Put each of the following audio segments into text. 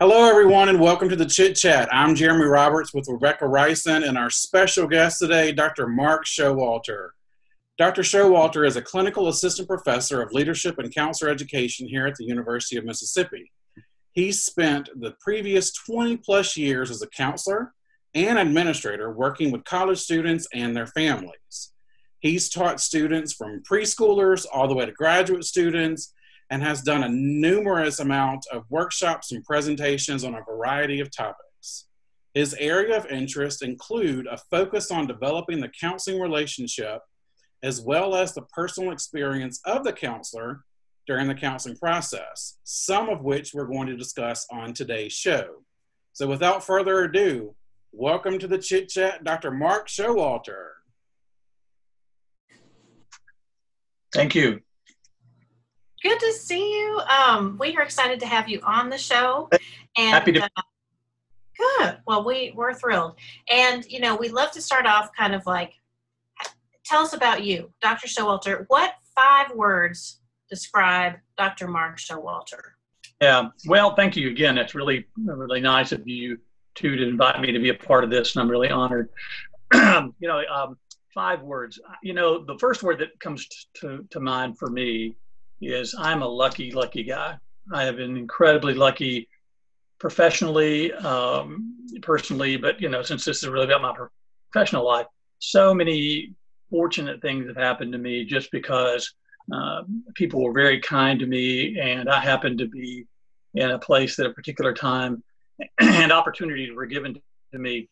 Hello, everyone, and welcome to the Chit Chat. I'm Jeremy Roberts with Rebekah Reysen and our special guest today, Dr. Marc Showalter. Dr. Showalter is a clinical assistant professor of leadership and counselor education here at the University of Mississippi. He spent the previous 20 plus years as a counselor and administrator working with college students and their families. He's taught students from preschoolers all the way to graduate students and has done a numerous amount of workshops and presentations on a variety of topics. His area of interest include a focus on developing the counseling relationship as well as the personal experience of the counselor during the counseling process, some of which we're going to discuss on today's show. So without further ado, welcome to the Chit Chat, Dr. Marc Showalter. Thank you. Good to see you. Um, we are excited to have you on the show. And, Happy to. Uh, good. Well, we we're thrilled, and you know we love to start off kind of like, tell us about you, Dr. Showalter. What five words describe Dr. Marc Showalter? Yeah. Well, thank you again. That's really really nice of you too to invite me to be a part of this, and I'm really honored. you know, um, five words. You know, the first word that comes to, to mind for me is I'm a lucky, lucky guy. I have been incredibly lucky professionally, um, personally, but you know, since this is really about my professional life, so many fortunate things have happened to me just because uh, people were very kind to me, and I happened to be in a place at a particular time, and opportunities were given to me,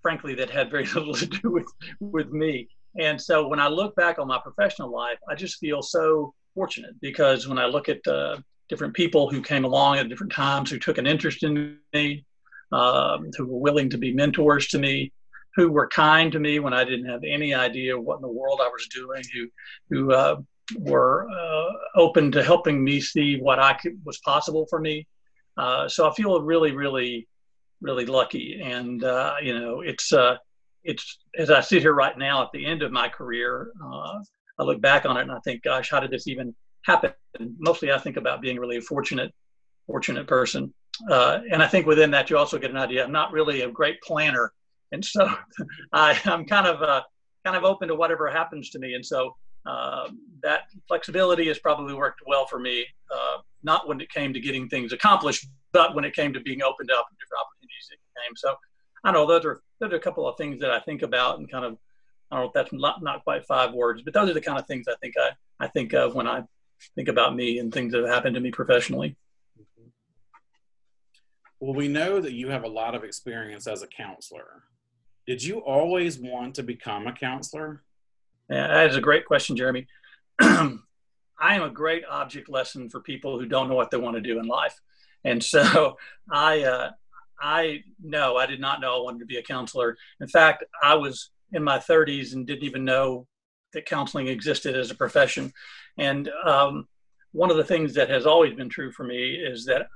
frankly, that had very little to do with with me. And so when I look back on my professional life, I just feel so fortunate because when I look at uh, different people who came along at different times, who took an interest in me, um, who were willing to be mentors to me, who were kind to me when I didn't have any idea what in the world I was doing, who who uh, were uh, open to helping me see what I could, was possible for me. Uh, so I feel really, really, really lucky, and uh, you know, it's uh, it's as I sit here right now at the end of my career. I look back on it and I think, gosh, how did this even happen? Mostly, I think about being really a fortunate, fortunate person. Uh, and I think within that, you also get an idea. I'm not really a great planner, and so I, am kind of uh, kind of open to whatever happens to me. And so uh, that flexibility has probably worked well for me. Uh, not when it came to getting things accomplished, but when it came to being opened up and different opportunities that came. So I don't know those are those are a couple of things that I think about and kind of I don't know if that's not, not quite five words, but those are the kind of things I think I, I think of when I think about me and things that have happened to me professionally. Well, we know that you have a lot of experience as a counselor. Did you always want to become a counselor? Yeah, that is a great question, Jeremy. I am a great object lesson for people who don't know what they want to do in life. And so I, uh, I know I did not know I wanted to be a counselor. In fact, I was in my 30s and didn't even know that counseling existed as a profession. And um, one of the things that has always been true for me is that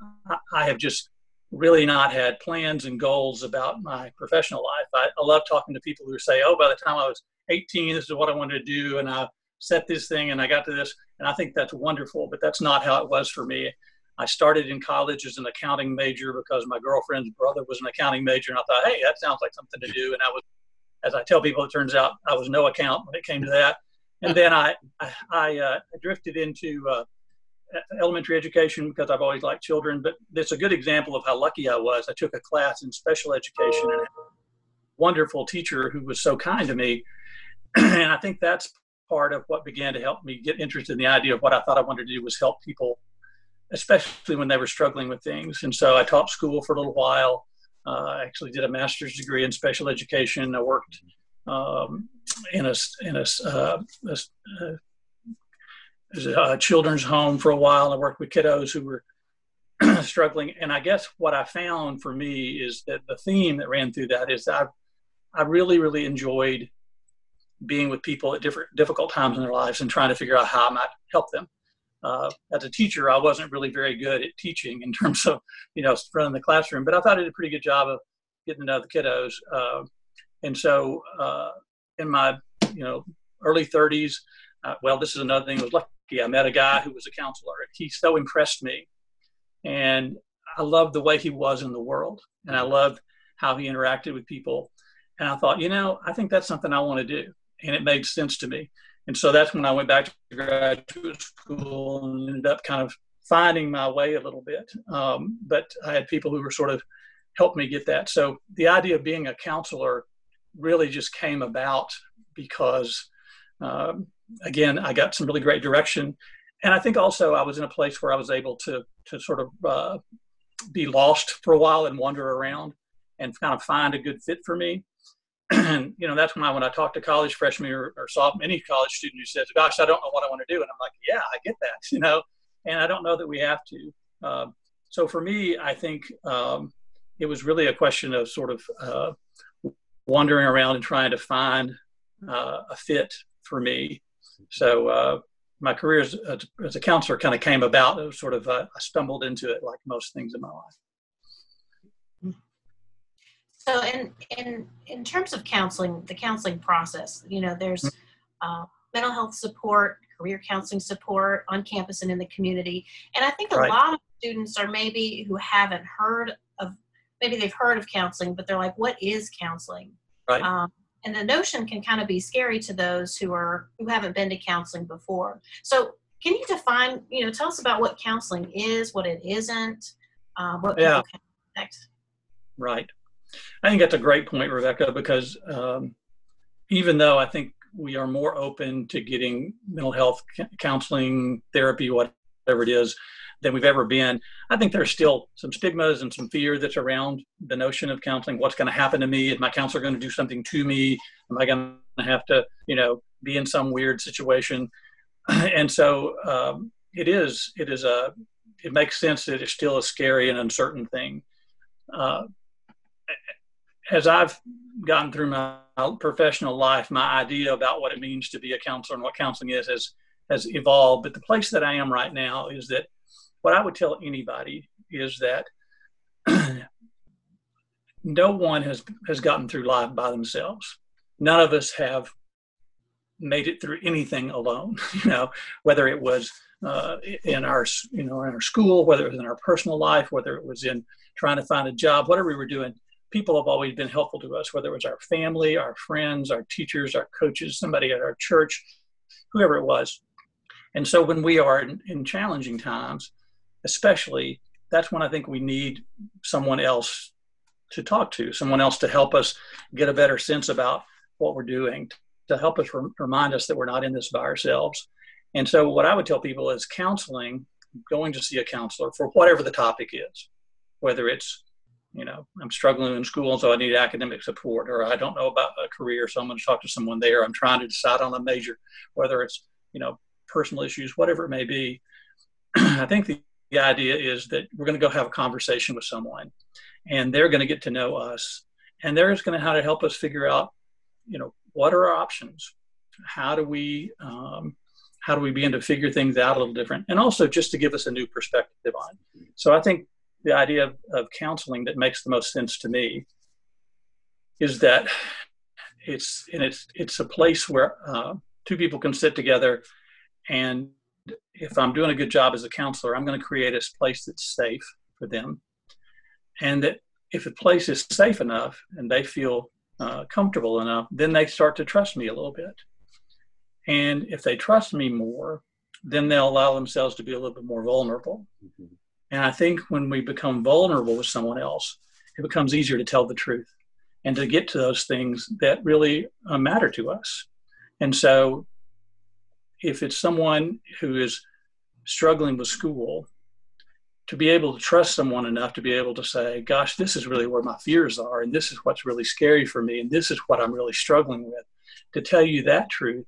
I have just really not had plans and goals about my professional life. I, I love talking to people who say, oh, by the time I was 18, this is what I wanted to do. And I set this thing and I got to this. And I think that's wonderful, but that's not how it was for me. I started in college as an accounting major because my girlfriend's brother was an accounting major. And I thought, hey, that sounds like something to do. And I was as I tell people, it turns out I was no account when it came to that. And then I, I, uh, drifted into uh, elementary education because I've always liked children. But it's a good example of how lucky I was. I took a class in special education and a wonderful teacher who was so kind to me. and I think that's part of what began to help me get interested in the idea of what I thought I wanted to do was help people, especially when they were struggling with things. And so I taught school for a little while. Uh, I actually did a master's degree in special education. I worked um, in a in a, uh, a, a, a, children's home for a while. I worked with kiddos who were struggling, and I guess what I found for me is that the theme that ran through that is I I really really enjoyed being with people at different difficult times in their lives and trying to figure out how I might help them uh, as a teacher, I wasn't really very good at teaching in terms of, you know, running the classroom, but I thought I did a pretty good job of getting to know the kiddos. Uh, and so uh, in my, you know, early 30s, uh, well, this is another thing. I was lucky. I met a guy who was a counselor. He so impressed me. And I loved the way he was in the world, and I loved how he interacted with people. And I thought, you know, I think that's something I want to do, and it made sense to me. And so that's when I went back to graduate school and ended up kind of finding my way a little bit. Um, but I had people who were sort of helped me get that. So the idea of being a counselor really just came about because, um, again, I got some really great direction, and I think also I was in a place where I was able to to sort of uh, be lost for a while and wander around and kind of find a good fit for me. And you know that's when I when I talk to college freshmen or, or any college student who says, "Gosh, I don't know what I want to do," and I'm like, "Yeah, I get that," you know, and I don't know that we have to. Um, so for me, I think um, it was really a question of sort of uh, wandering around and trying to find uh, a fit for me. So uh, my career as, as, a counselor kind of came about. It was sort of uh, I stumbled into it like most things in my life. So in in in terms of counseling, the counseling process, you know, there's uh, mental health support, career counseling support on campus and in the community, and I think a right. lot of students are maybe who haven't heard of maybe they've heard of counseling, but they're like, what is counseling? Right. Um, and the notion can kind of be scary to those who are who haven't been to counseling before. So can you define, you know, tell us about what counseling is, what it isn't, uh, what yeah. Next. Right. I think that's a great point, Rebekah, because um, even though I think we are more open to getting mental health counseling, therapy, whatever it is, than we've ever been. I think there's still some stigmas and some fear that's around the notion of counseling. What's going to happen to me? Is my counselor going to do something to me? Am I going to have to, you know, be in some weird situation? and so um, it is. It is a. It makes sense that it's still a scary and uncertain thing. Uh, as I've gotten through my professional life, my idea about what it means to be a counselor and what counseling is has has evolved. But the place that I am right now is that what I would tell anybody is that no one has has gotten through life by themselves. None of us have made it through anything alone. You know, whether it was uh, in our you know in our school, whether it was in our personal life, whether it was in trying to find a job, whatever we were doing. People have always been helpful to us, whether it was our family, our friends, our teachers, our coaches, somebody at our church, whoever it was. And so when we are in, in challenging times, especially, that's when I think we need someone else to talk to, someone else to help us get a better sense about what we're doing, to help us remind us that we're not in this by ourselves. And so, what I would tell people is counseling, going to see a counselor for whatever the topic is, whether it's, you know, I'm struggling in school, so I need academic support, or I don't know about a career, so I'm going to talk to someone there. I'm trying to decide on a major, whether it's, you know, personal issues, whatever it may be. I think the the idea is that we're going to go have a conversation with someone and they're going to get to know us and they're just going to how to help us figure out you know what are our options how do we um, how do we begin to figure things out a little different and also just to give us a new perspective on it so i think the idea of, of counseling that makes the most sense to me is that it's and it's it's a place where uh, two people can sit together and if I'm doing a good job as a counselor, I'm going to create a place that's safe for them. And that if a place is safe enough and they feel uh, comfortable enough, then they start to trust me a little bit. And if they trust me more, then they'll allow themselves to be a little bit more vulnerable. Mm-hmm. And I think when we become vulnerable with someone else, it becomes easier to tell the truth and to get to those things that really uh, matter to us. And so if it's someone who is struggling with school, to be able to trust someone enough to be able to say, gosh, this is really where my fears are, and this is what's really scary for me, and this is what I'm really struggling with, to tell you that truth,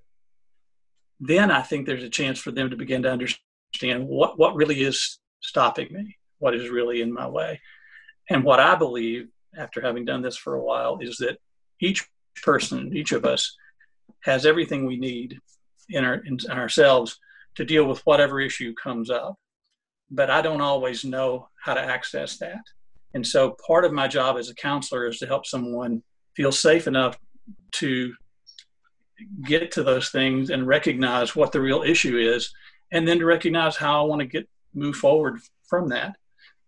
then I think there's a chance for them to begin to understand what, what really is stopping me, what is really in my way. And what I believe, after having done this for a while, is that each person, each of us, has everything we need in, our, in ourselves to deal with whatever issue comes up. But I don't always know how to access that. And so part of my job as a counselor is to help someone feel safe enough to get to those things and recognize what the real issue is and then to recognize how I want to get move forward from that.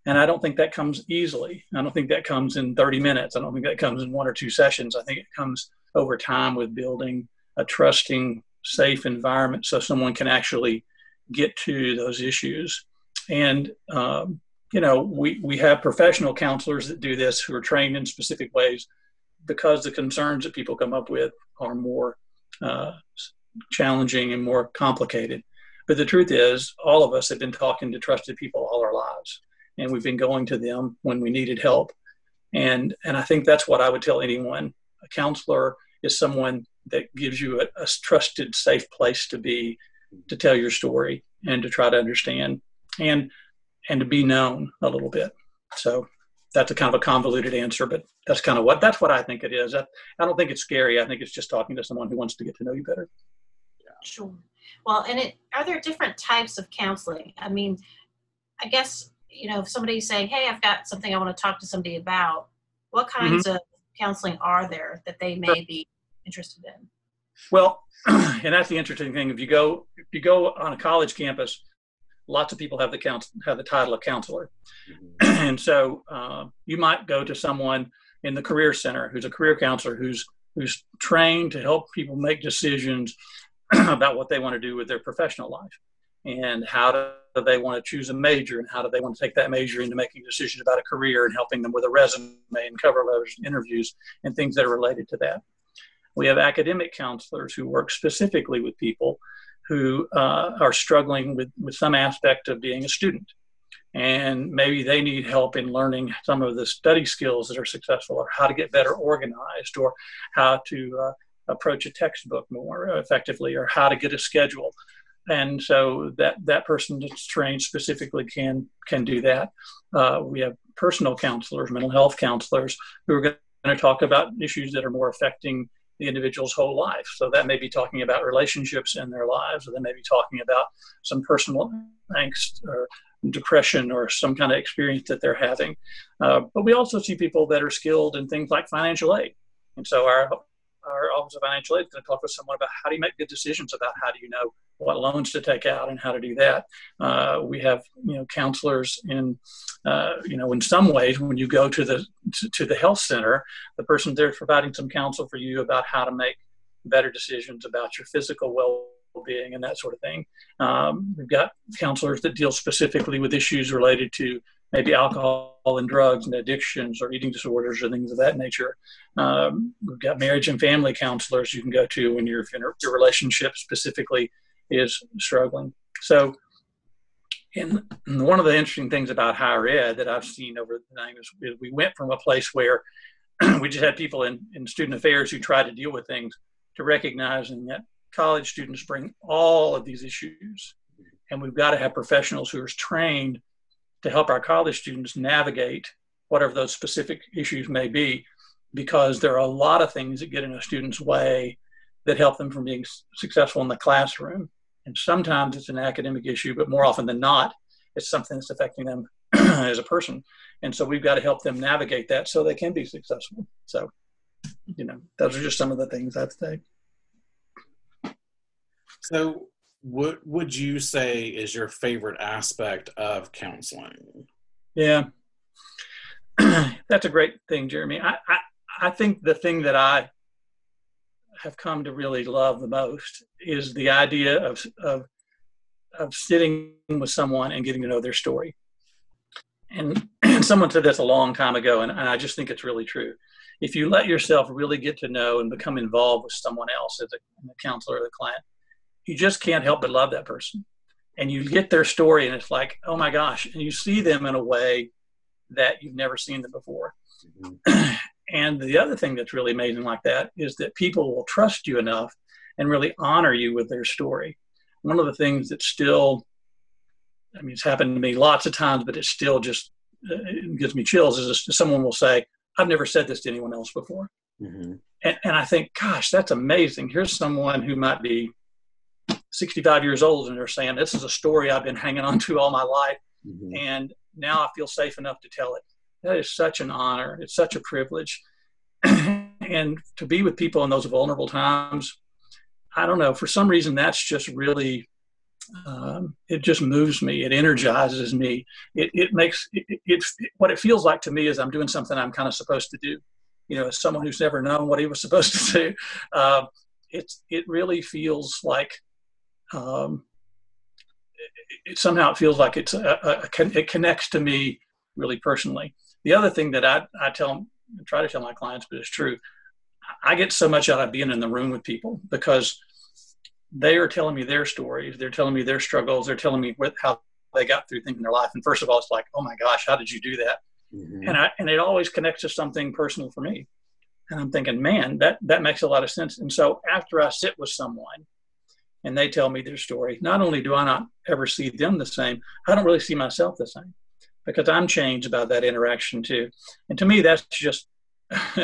And I don't think that comes easily. I don't think that comes in 30 minutes. I don't think that comes in one or two sessions. I think it comes over time with building a trusting, safe environment so someone can actually get to those issues. And, um, you know, we, we have professional counselors that do this who are trained in specific ways because the concerns that people come up with are more uh, challenging and more complicated. But the truth is, all of us have been talking to trusted people all our lives, and we've been going to them when we needed help. And and I think that's what I would tell anyone. A counselor is someone that gives you a, a trusted, safe place to be, to tell your story and to try to understand, and and to be known a little bit. So that's a kind of a convoluted answer, but that's kind of what that's what I think it is. I, I don't think it's scary. I think it's just talking to someone who wants to get to know you better. Sure. Well, and it are there different types of counseling? I mean, I guess you know if somebody's saying, "Hey, I've got something I want to talk to somebody about," what mm-hmm. kinds mm-hmm. of counseling are there that they may be interested in? Well, and that's the interesting thing. If you go if you go on a college campus, lots of people have the count have the title of counselor, mm-hmm. and so uh, you might go to someone in the career center who's a career counselor who's who's trained to help people make decisions about what they want to do with their professional life and how do they want to choose a major and how do they want to take that major into making decisions about a career and helping them with a resume and cover letters and interviews and things that are related to that. We have academic counselors who work specifically with people who uh, are struggling with, with some aspect of being a student. And maybe they need help in learning some of the study skills that are successful, or how to get better organized, or how to uh, approach a textbook more effectively or how to get a schedule. And so that that person that's trained specifically can can do that. Uh, we have personal counselors mental health counselors who are going to talk about issues that are more affecting the individual's whole life. So that may be talking about relationships in their lives or they may be talking about some personal angst or depression or some kind of experience that they're having. Uh, but we also see people that are skilled in things like financial aid. And so our our Office of Financial Aid is going to talk with someone about how do you make good decisions about how do you know what loans to take out and how to do that. Uh, we have you know counselors in uh, you know in some ways when you go to the to, to the health center, the person there providing some counsel for you about how to make better decisions about your physical well being and that sort of thing. Um, we've got counselors that deal specifically with issues related to maybe alcohol and drugs and addictions or eating disorders or things of that nature. Um, we've got marriage and family counselors you can go to when your your relationship specifically is struggling. So, and one of the interesting things about higher ed that I've seen over the time is we went from a place where we just had people in, in student affairs who tried to deal with things to recognizing that college students bring all of these issues. And we've got to have professionals who are trained to help our college students navigate whatever those specific issues may be, because there are a lot of things that get in a student's way that help them from being successful in the classroom. And sometimes it's an academic issue, but more often than not, it's something that's affecting them as a person. And so we've got to help them navigate that so they can be successful. So, you know, those are just some of the things I'd say. So, what would you say is your favorite aspect of counseling? Yeah, that's a great thing, Jeremy. I, I, I think the thing that I have come to really love the most is the idea of, of, of sitting with someone and getting to know their story. And, and someone said this a long time ago, and, and I just think it's really true. If you let yourself really get to know and become involved with someone else as a, a counselor or the client, you just can't help but love that person. And you get their story, and it's like, oh my gosh, and you see them in a way that you've never seen them before. Mm-hmm. and the other thing that's really amazing like that is that people will trust you enough and really honor you with their story. One of the things that still, I mean, it's happened to me lots of times, but it still just uh, it gives me chills is someone will say, I've never said this to anyone else before. Mm-hmm. And, and I think, gosh, that's amazing. Here's someone who might be 65 years old and they're saying, This is a story I've been hanging on to all my life. Mm-hmm. And now I feel safe enough to tell it. That is such an honor. It's such a privilege. and to be with people in those vulnerable times, I don't know, for some reason, that's just really um, it just moves me. It energizes me. It, it makes it, it, it, what it feels like to me is I'm doing something I'm kind of supposed to do. You know, as someone who's never known what he was supposed to do, uh, it's it really feels like um, it, somehow it feels like it's a, a, a, it connects to me really personally. The other thing that I, I tell try to tell my clients, but it's true. I get so much out of being in the room with people because they are telling me their stories. They're telling me their struggles. They're telling me what, how they got through things in their life. And first of all, it's like, oh my gosh, how did you do that? Mm-hmm. And I and it always connects to something personal for me. And I'm thinking, man, that that makes a lot of sense. And so after I sit with someone and they tell me their story, not only do I not ever see them the same, I don't really see myself the same because I'm changed by that interaction too. And to me, that's just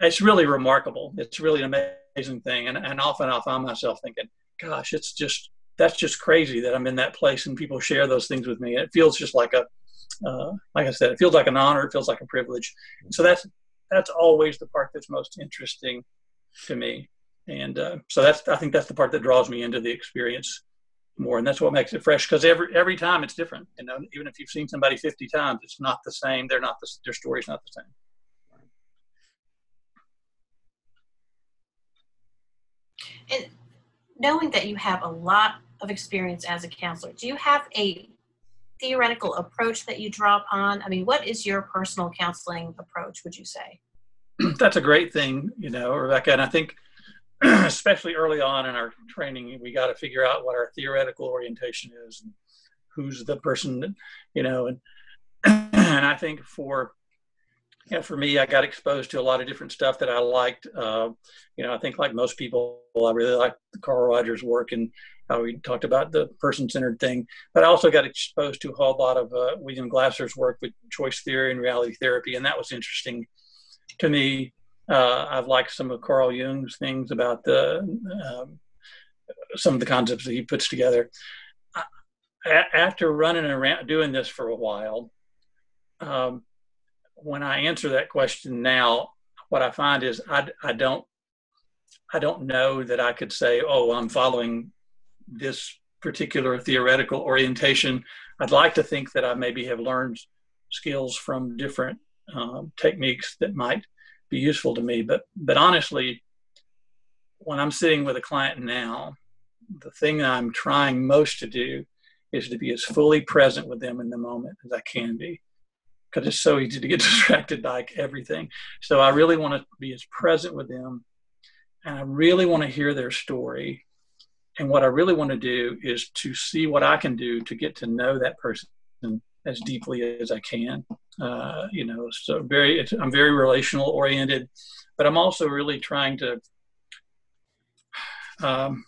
it's really remarkable. It's really an amazing thing. And and often I find myself thinking, gosh, it's just that's just crazy that I'm in that place and people share those things with me. And It feels just like a, uh, like I said, it feels like an honor. It feels like a privilege. So that's that's always the part that's most interesting to me. And uh, so that's I think that's the part that draws me into the experience more, and that's what makes it fresh. Because every every time it's different. You know, even if you've seen somebody 50 times, it's not the same. They're not the their story's not the same. And knowing that you have a lot of experience as a counselor, do you have a theoretical approach that you draw upon? I mean, what is your personal counseling approach, would you say? That's a great thing, you know, Rebekah. And I think, especially early on in our training, we got to figure out what our theoretical orientation is and who's the person that, you know, and, and I think for yeah, for me, I got exposed to a lot of different stuff that I liked. Uh, you know, I think like most people, I really liked Carl Rogers' work and how he talked about the person-centered thing. But I also got exposed to a whole lot of uh, William Glasser's work with choice theory and reality therapy, and that was interesting to me. Uh, I've liked some of Carl Jung's things about the um, some of the concepts that he puts together. after running around doing this for a while. Um, when I answer that question now, what I find is I, I don't I don't know that I could say, oh, I'm following this particular theoretical orientation. I'd like to think that I maybe have learned skills from different um, techniques that might be useful to me. But but honestly, when I'm sitting with a client now, the thing I'm trying most to do is to be as fully present with them in the moment as I can be because it's so easy to get distracted by everything. So I really want to be as present with them and I really want to hear their story. And what I really want to do is to see what I can do to get to know that person as deeply as I can. Uh, you know, so very, I'm very relational oriented, but I'm also really trying to, um,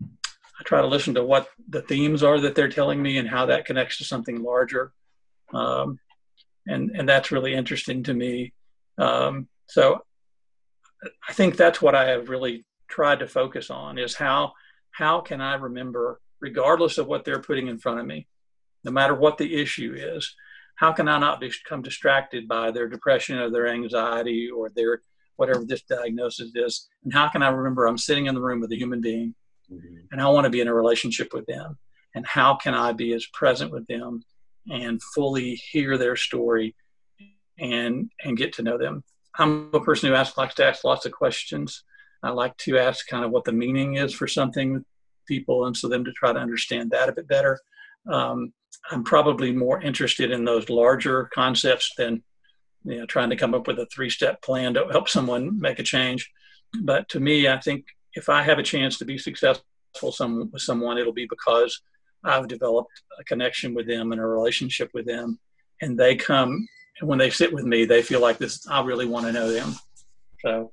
I try to listen to what the themes are that they're telling me and how that connects to something larger. Um, and and that's really interesting to me. Um, so I think that's what I have really tried to focus on is how how can I remember, regardless of what they're putting in front of me, no matter what the issue is, how can I not become distracted by their depression or their anxiety or their whatever this diagnosis is, and how can I remember I'm sitting in the room with a human being, mm-hmm. and I want to be in a relationship with them, and how can I be as present with them and fully hear their story and and get to know them. I'm a person who asks, likes to ask lots of questions. I like to ask kind of what the meaning is for something with people, and so them to try to understand that a bit better. Um, I'm probably more interested in those larger concepts than you know trying to come up with a three-step plan to help someone make a change. But to me, I think if I have a chance to be successful some, with someone, it'll be because I've developed a connection with them and a relationship with them, and they come and when they sit with me, they feel like this. I really want to know them. So,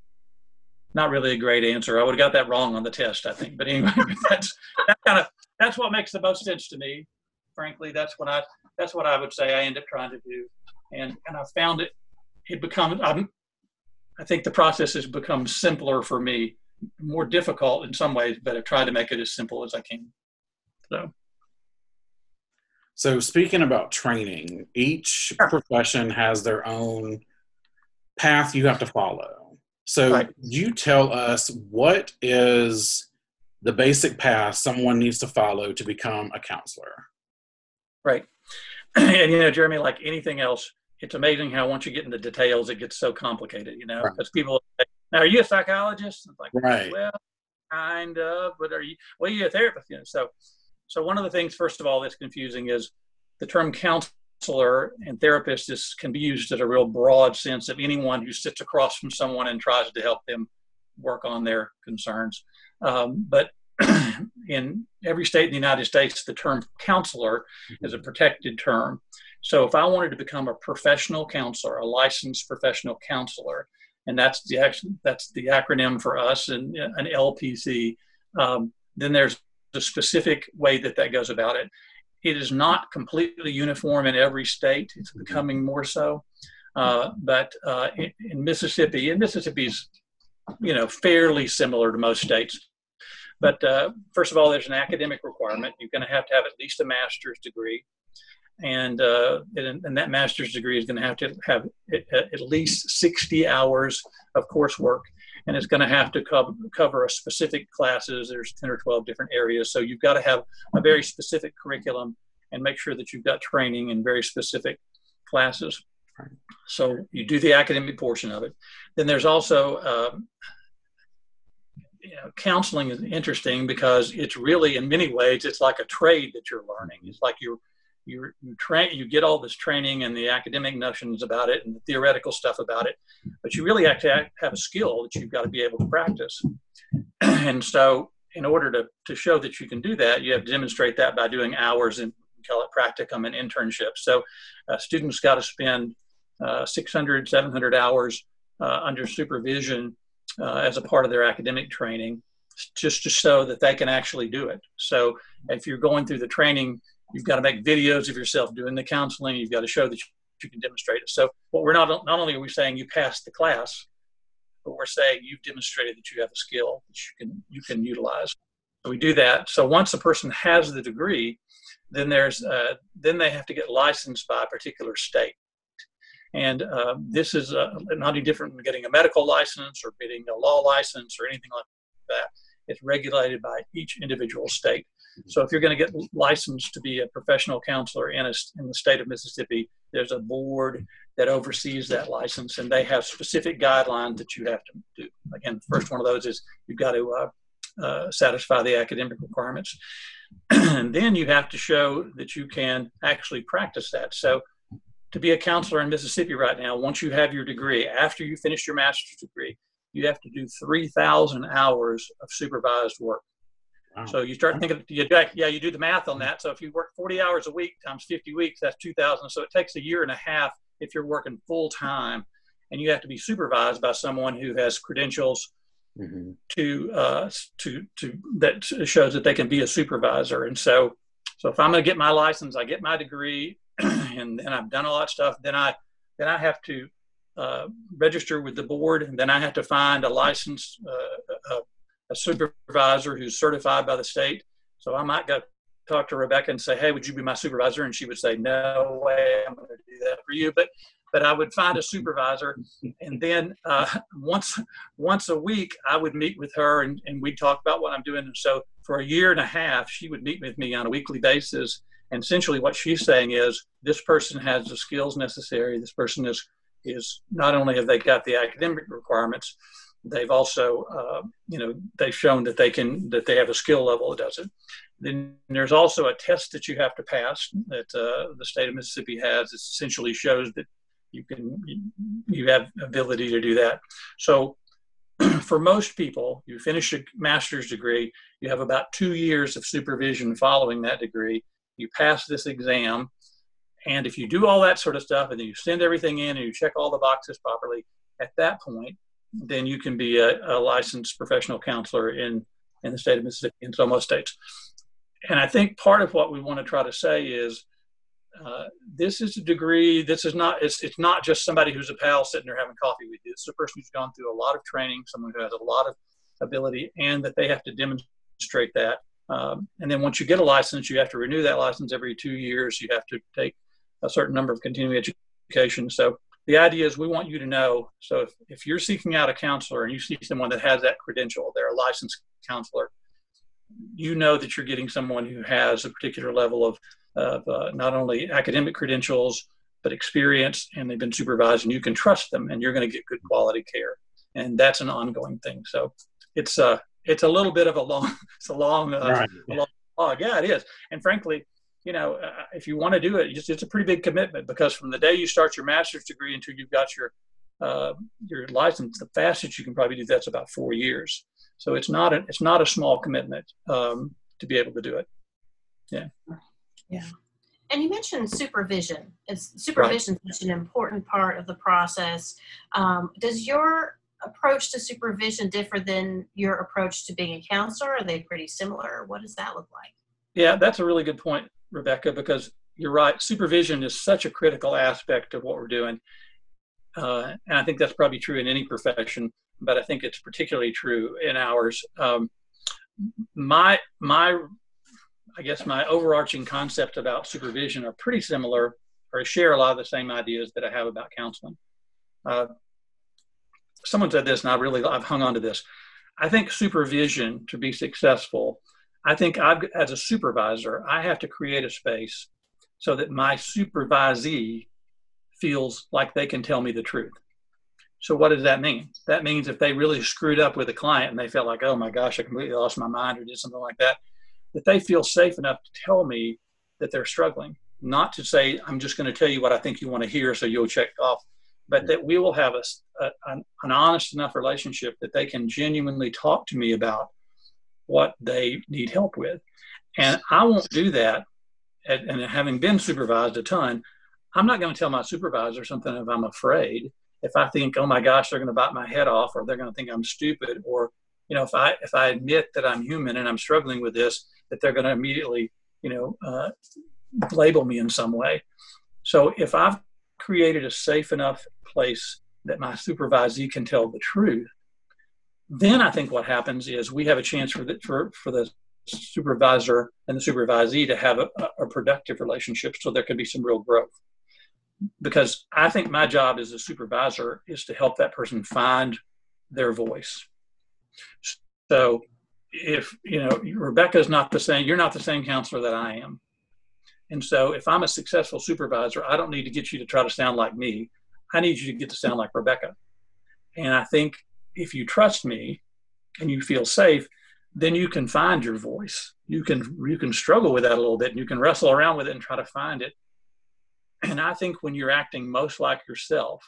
not really a great answer. I would have got that wrong on the test, I think. But anyway, that's that kind of that's what makes the most sense to me. Frankly, that's what I that's what I would say I end up trying to do, and and I found it it becomes I'm, I think the process has become simpler for me, more difficult in some ways, but I've tried to make it as simple as I can. So. So, speaking about training, each sure. profession has their own path you have to follow. So, right. you tell us what is the basic path someone needs to follow to become a counselor. Right. And, you know, Jeremy, like anything else, it's amazing how once you get into details, it gets so complicated, you know, because right. people, say, now, are you a psychologist? like, right. well, kind of, but are you, well, you're a therapist, you know, so, so one of the things, first of all, that's confusing is the term counselor and therapist is, can be used as a real broad sense of anyone who sits across from someone and tries to help them work on their concerns. Um, but in every state in the United States, the term counselor mm-hmm. is a protected term. So if I wanted to become a professional counselor, a licensed professional counselor, and that's the action, that's the acronym for us and an LPC, um, then there's a specific way that that goes about it. It is not completely uniform in every state. It's mm-hmm. becoming more so. Uh, but uh, in, in, Mississippi, and Mississippi's, you know, fairly similar to most states. But uh, first of all, there's an academic requirement. You're going to have to have at least a master's degree. And, uh, and, and, that master's degree is going to have to have at least 60 hours of coursework. And it's going to have to co- cover a specific classes. There's 10 or 12 different areas. So you've got to have a very specific curriculum and make sure that you've got training in very specific classes. So you do the academic portion of it. Then there's also um, you know, counseling is interesting because it's really, in many ways, it's like a trade that you're learning. It's like you're you you you get all this training and the academic notions about it and the theoretical stuff about it, but you really have to have a skill that you've got to be able to practice. and so, in order to to show that you can do that, you have to demonstrate that by doing hours and call it practicum and internships. So, uh, students got to spend uh, 600, 700 hours uh, under supervision uh, as a part of their academic training just to show that they can actually do it. So if you're going through the training, you've got to make videos of yourself doing the counseling. You've got to show that you can demonstrate it. So what we're not not only are we saying you passed the class, but we're saying you've demonstrated that you have a skill that you can you can utilize. So we do that. So once a person has the degree, then there's uh, then they have to get licensed by a particular state. And uh, this is uh, not any different than getting a medical license or getting a law license or anything like that. It's regulated by each individual state. So if you're going to get licensed to be a professional counselor in, a, in the state of Mississippi, there's a board that oversees that license, and they have specific guidelines that you have to do. Again, the first one of those is you've got to uh, uh, satisfy the academic requirements. and then you have to show that you can actually practice that. So to be a counselor in Mississippi right now, once you have your degree, after you finish your master's degree, you have to do 3,000 hours of supervised work. Wow. So you start thinking, you, yeah, you do the math on that. So if you work 40 hours a week times 50 weeks, that's 2,000. So it takes a year and a half if you're working full time, and you have to be supervised by someone who has credentials mm-hmm. to uh, to to that shows that they can be a supervisor. And so, so if I'm going to get my license, I get my degree, and then I've done all that stuff. Then I then I have to uh, register with the board, and then I have to find a licensed uh, a, a, supervisor who's certified by the state. So I might go talk to Rebekah and say, "Hey, would you be my supervisor?" And she would say, "No way, I'm going to do that for you." But but I would find a supervisor, and then uh, once once a week I would meet with her, and, and we'd talk about what I'm doing. And so for a year and a half, she would meet with me on a weekly basis and essentially, what she's saying is this person has the skills necessary. This person is is not only have they got the academic requirements, they've also uh, you know they've shown that they can that they have a skill level that does it. Then there's also a test that you have to pass that uh, the state of Mississippi has. It essentially shows that you can you have ability to do that. So for most people, you finish a master's degree, you have about two years of supervision following that degree, you pass this exam. And if you do all that sort of stuff and then you send everything in and you check all the boxes properly, at that point, then you can be a, a licensed professional counselor in, in the state of Mississippi in some most states. And I think part of what we want to try to say is uh, this is a degree. This is not. It's it's not just somebody who's a pal sitting there having coffee with you. It's a person who's gone through a lot of training, someone who has a lot of ability, and that they have to demonstrate that um, and then once you get a license, you have to renew that license every two years. You have to take a certain number of continuing education. So the idea is we want you to know. So if, if you're seeking out a counselor and you see someone that has that credential, they're a licensed counselor, you know that you're getting someone who has a particular level of, of uh, not only academic credentials but experience and they've been supervised and you can trust them and you're going to get good quality care and that's an ongoing thing so it's uh it's a little bit of a long it's a long, uh, right. a long log yeah it is and frankly you know uh, if you want to do it it's, it's a pretty big commitment because from the day you start your master's degree until you've got your uh, your license the fastest you can probably do that's about four years so it's not a it's not a small commitment um, to be able to do it yeah yeah and you mentioned supervision. It's supervision right. is such an important part of the process. Um, does your approach to supervision differ than your approach to being a counselor? Are they pretty similar? What does that look like? Yeah, that's a really good point, Rebekah, because you're right. Supervision is such a critical aspect of what we're doing. Uh, and I think that's probably true in any profession, but I think it's particularly true in ours. Um, my my I guess my overarching concept about supervision are pretty similar or share a lot of the same ideas that I have about counseling. Uh, someone said this, and I really I've hung on to this. I think supervision to be successful, I think I've, as a supervisor, I have to create a space so that my supervisee feels like they can tell me the truth. So what does that mean? That means if they really screwed up with a client and they felt like, oh my gosh, I completely lost my mind or did something like that, that they feel safe enough to tell me that they're struggling, not to say, I'm just going to tell you what I think you want to hear so you'll check off, but that we will have a, a an, honest enough relationship that they can genuinely talk to me about what they need help with. And I won't do that. And, and having been supervised a ton, I'm not going to tell my supervisor something if I'm afraid. If I think, oh my gosh, they're going to bite my head off, or they're going to think I'm stupid, or you know, if I if I admit that I'm human and I'm struggling with this, that they're going to immediately, you know, uh, label me in some way. So if I've created a safe enough place that my supervisee can tell the truth, then I think what happens is we have a chance for the, for, for the supervisor and the supervisee to have a, a productive relationship so there can be some real growth. Because I think my job as a supervisor is to help that person find their voice. So if you know Rebekah's not the same, you're not the same counselor that I am. And so if I'm a successful supervisor, I don't need to get you to try to sound like me. I need you to get to sound like Rebekah. And I think if you trust me and you feel safe, then you can find your voice. You can you can struggle with that a little bit and you can wrestle around with it and try to find it. And I think when you're acting most like yourself,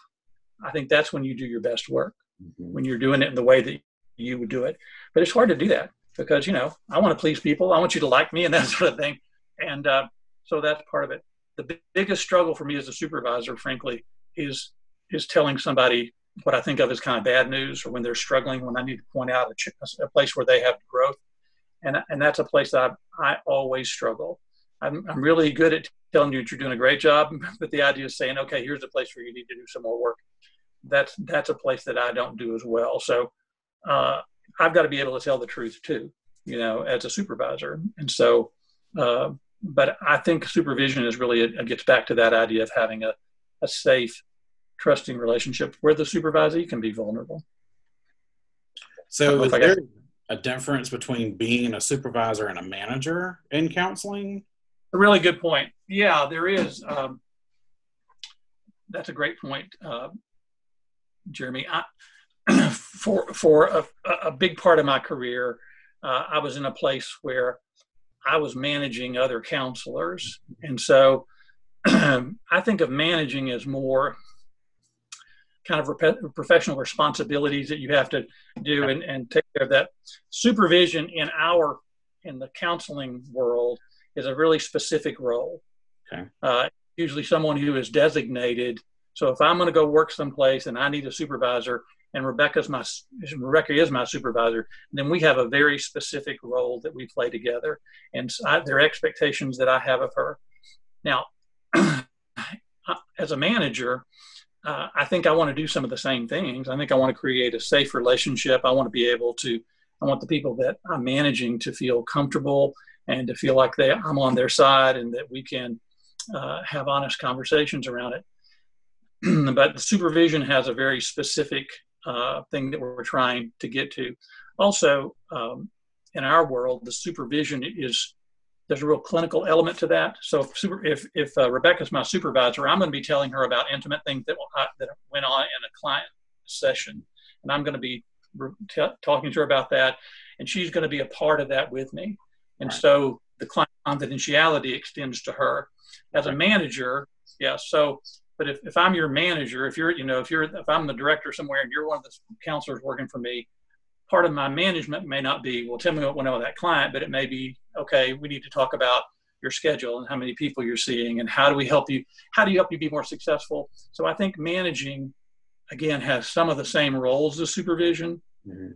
I think that's when you do your best work. Mm-hmm. When you're doing it in the way that you would do it. But it's hard to do that because, you know, I want to please people. I want you to like me and that sort of thing. And uh, so that's part of it. The biggest struggle for me as a supervisor, frankly, is is telling somebody what I think of as kind of bad news or when they're struggling, when I need to point out a, ch- a place where they have growth. And, and that's a place that I, I always struggle. I'm, I'm really good at telling you that you're doing a great job, but the idea of saying, okay, here's a place where you need to do some more work. That's that's a place that I don't do as well. So uh, I've got to be able to tell the truth too, you know, as a supervisor. And so, uh, but I think supervision is really, it gets back to that idea of having a, a safe, trusting relationship where the supervisee can be vulnerable. So, is there a difference between being a supervisor and a manager in counseling? A really good point. Yeah, there is. Um, that's a great point, uh, Jeremy. I, for for a, a, big part of my career, uh, I was in a place where I was managing other counselors, and so I think of managing as more kind of rep- professional responsibilities that you have to do and, and take care of that. Supervision in our in the counseling world is a really specific role. Okay. Uh, usually, someone who is designated. So if I'm going to go work someplace and I need a supervisor, and Rebekah's my Rebekah is my supervisor, then we have a very specific role that we play together, and I, there are expectations that I have of her. Now, as a manager, uh, I think I want to do some of the same things. I think I want to create a safe relationship. I want to be able to. I want the people that I'm managing to feel comfortable and to feel like they I'm on their side and that we can uh, have honest conversations around it. but the supervision has a very specific uh, thing that we're trying to get to. Also, um, in our world, the supervision is there's a real clinical element to that. So if super, if, if uh, Rebekah's my supervisor, I'm going to be telling her about intimate things that uh, that went on in a client session, and I'm going to be t- talking to her about that, and she's going to be a part of that with me. And right. so the client confidentiality extends to her. As a manager, yeah. So, but if, if I'm your manager, if you're you know if you're if I'm the director somewhere and you're one of the counselors working for me, part of my management may not be, well, tell me what went on with that client, but it may be, okay, we need to talk about your schedule and how many people you're seeing and how do we help you, how do you help you be more successful? So I think managing, again, has some of the same roles as supervision. Mm-hmm.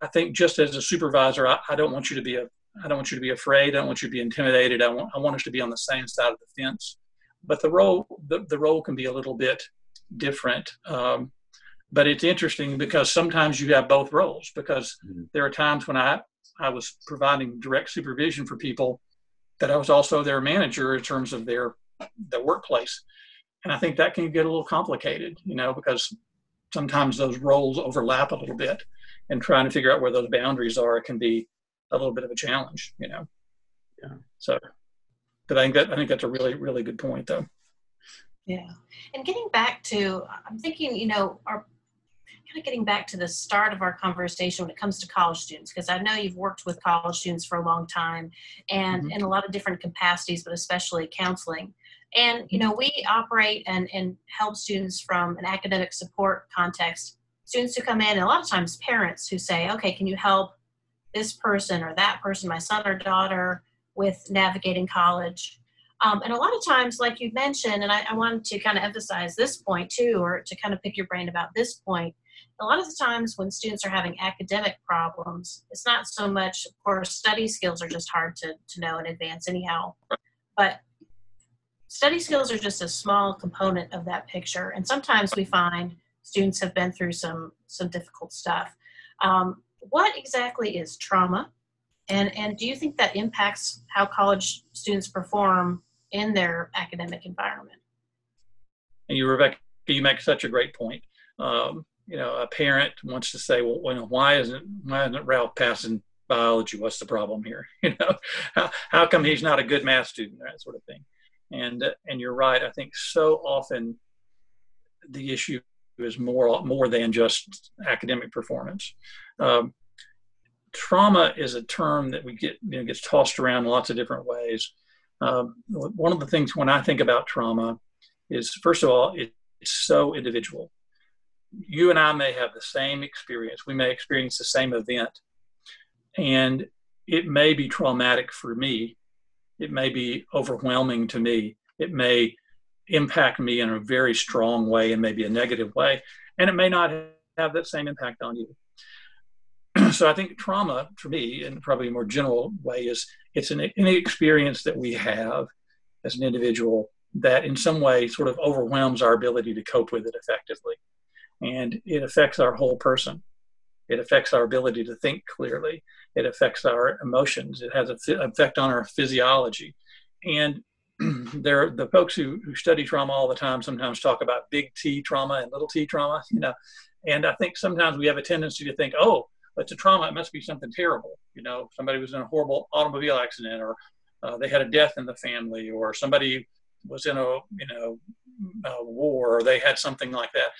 I think just as a supervisor, I, I, don't want you to be a, I don't want you to be afraid. I don't want you to be intimidated. I want, I want us to be on the same side of the fence. But the role, the, the role can be a little bit different. Um, but it's interesting because sometimes you have both roles because mm-hmm. there are times when I, I was providing direct supervision for people that I was also their manager in terms of their the workplace. And I think that can get a little complicated, you know, because sometimes those roles overlap a little bit and trying to figure out where those boundaries are can be a little bit of a challenge, you know. Yeah. So but I think that I think that's a really, really good point though. Yeah. And getting back to I'm thinking, you know, our kind of getting back to the start of our conversation when it comes to college students, because I know you've worked with college students for a long time and mm-hmm. in a lot of different capacities, but especially counseling. And, you know, we operate and, and help students from an academic support context. Students who come in, and a lot of times parents who say, okay, can you help this person or that person, my son or daughter, with navigating college? Um, and a lot of times, like you mentioned, and I, I, wanted to kind of emphasize this point too, or to kind of pick your brain about this point, a lot of the times when students are having academic problems, it's not so much, of course, study skills are just hard to, to know in advance, anyhow. But study skills are just a small component of that picture. And sometimes we find students have been through some, some difficult stuff. Um, what exactly is trauma? And, and do you think that impacts how college students perform in their academic environment? And you, Rebekah, you make such a great point. Um, you know, a parent wants to say, well, you know, why isn't why isn't Ralph passing biology? What's the problem here? You know, how, how come he's not a good math student? That sort of thing. And and you're right. I think so often the issue is more more than just academic performance. Um, trauma is a term that we get you know, gets tossed around in lots of different ways. Um, one of the things when I think about trauma is first of all it, it's so individual you and I may have the same experience. We may experience the same event, and it may be traumatic for me. It may be overwhelming to me. It may impact me in a very strong way and maybe a negative way, and it may not have that same impact on you. so I think trauma for me, in probably a more general way, is it's an any experience that we have as an individual that in some way sort of overwhelms our ability to cope with it effectively and it affects our whole person. It affects our ability to think clearly. It affects our emotions. It has an effect on our physiology. And there, the folks who, who study trauma all the time sometimes talk about big T trauma and little T trauma. You know, and I think sometimes we have a tendency to think, oh, it's a trauma. It must be something terrible. You know, somebody was in a horrible automobile accident, or uh, they had a death in the family, or somebody was in a you know a war, or they had something like that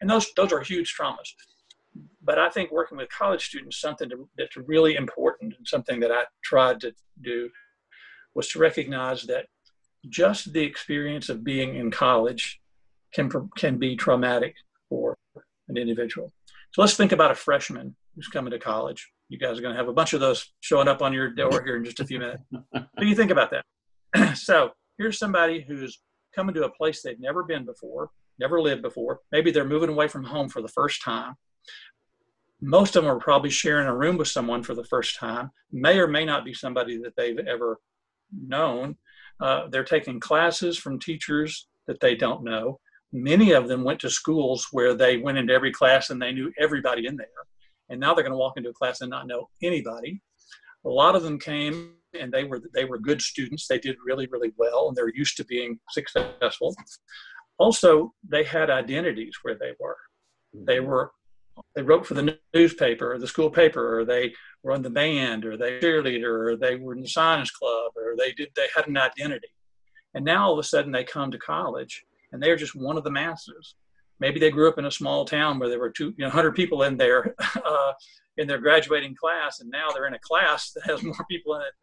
and those those are huge traumas. But I think working with college students, something to, that's really important and something that I tried to do was to recognize that just the experience of being in college can can be traumatic for an individual. So let's think about a freshman who's coming to college. You guys are going to have a bunch of those showing up on your door here in just a few minutes. what do you think about that? so here's somebody who's coming to a place they've never been before never lived before. Maybe they're moving away from home for the first time. Most of them are probably sharing a room with someone for the first time, may or may not be somebody that they've ever known. Uh, they're taking classes from teachers that they don't know. Many of them went to schools where they went into every class and they knew everybody in there. And now they're going to walk into a class and not know anybody. A lot of them came and they were they were good students. They did really really well and they're used to being successful also they had identities where they were they mm-hmm. were they wrote for the newspaper or the school paper, or they were in the band, or they cheerleader, or they were in the science club, or they did they had an identity. And now all of a sudden they come to college and they're just one of the masses. Maybe they grew up in a small town where there were two, you know, 100 people in their uh, in their graduating class, and now they're in a class that has more people in it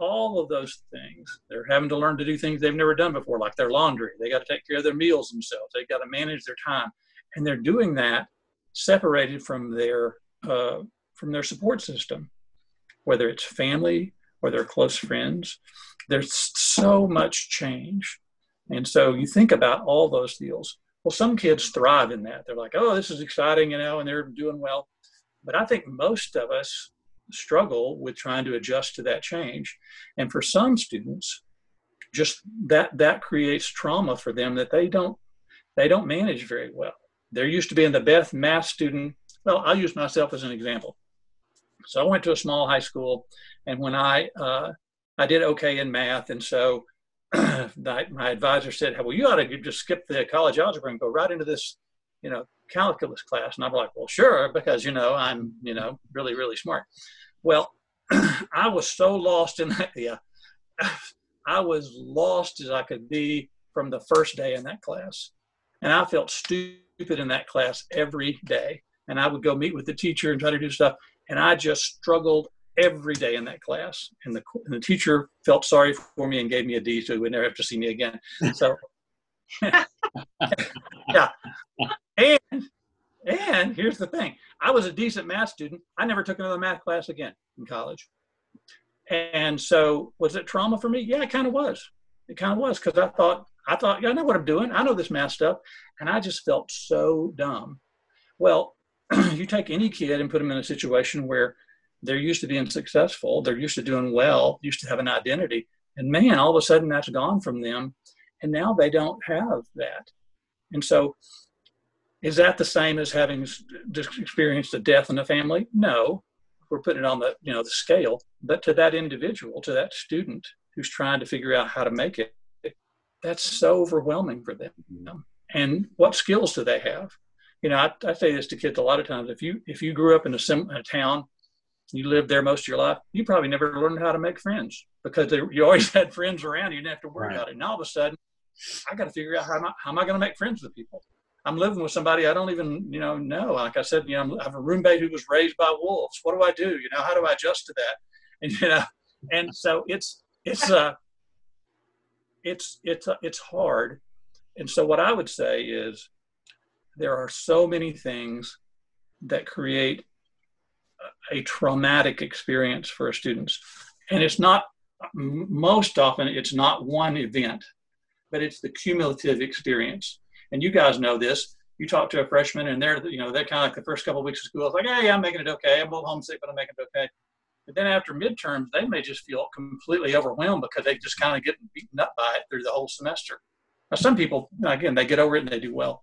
all of those things. They're having to learn to do things they've never done before, like their laundry. They got to take care of their meals themselves. They got to manage their time, and they're doing that separated from their uh, from their support system, whether it's family or their close friends. There's so much change, and so you think about all those deals. Well, some kids thrive in that. They're like, "Oh, this is exciting," you know, and they're doing well. But I think most of us struggle with trying to adjust to that change, and for some students, just that that creates trauma for them that they don't they don't manage very well there used to be in the best math student. Well, I'll use myself as an example. So I went to a small high school, and when I uh, I did okay in math, and so my, advisor said, "Well, you ought to just skip the college algebra and go right into this, you know, calculus class." And I'm like, "Well, sure, because you know I'm you know really really smart." Well, I was so lost in that. Yeah, I was lost as I could be from the first day in that class, and I felt stupid in that class every day. And I would go meet with the teacher and try to do stuff. And I just struggled every day in that class. And the, and the teacher felt sorry for me and gave me a D so he would never have to see me again. So, yeah. And, and here's the thing I was a decent math student. I never took another math class again in college. And so, was it trauma for me? Yeah, it kind of was. It kind of was because I thought I thought, yeah, I know what I'm doing. I know this math stuff. And I just felt so dumb. Well, you take any kid and put them in a situation where they're used to being successful, they're used to doing well, used to have an identity. And man, all of a sudden that's gone from them. And now they don't have that. And so, is that the same as having just experienced a death in the family? No, we're putting it on the you know the scale. But to that individual, to that student who's trying to figure out how to make it, that's so overwhelming for them. You know? And what skills do they have? You know, I, I say this to kids a lot of times. If you if you grew up in a, sim, a town, you lived there most of your life, you probably never learned how to make friends because they, you always had friends around. You didn't have to worry right. about it. And all of a sudden, I got to figure out how am I, how am I going to make friends with people? I'm living with somebody I don't even, you know, know. Like I said, you know, I have a roommate who was raised by wolves. What do I do? You know, how do I adjust to that? And you know, and so it's it's uh it's it's it's hard and so what i would say is there are so many things that create a traumatic experience for students. And it's not most often it's not one event but it's the cumulative experience. And you guys know this. You talk to a freshman and they're you know they're kind of like the first couple of weeks of school it's like hey i'm making it okay. I'm a little homesick but i'm making it okay. But then after midterms, they may just feel completely overwhelmed because they just kind of get beaten up by it through the whole semester. Now, some people, again, they get over it and they do well.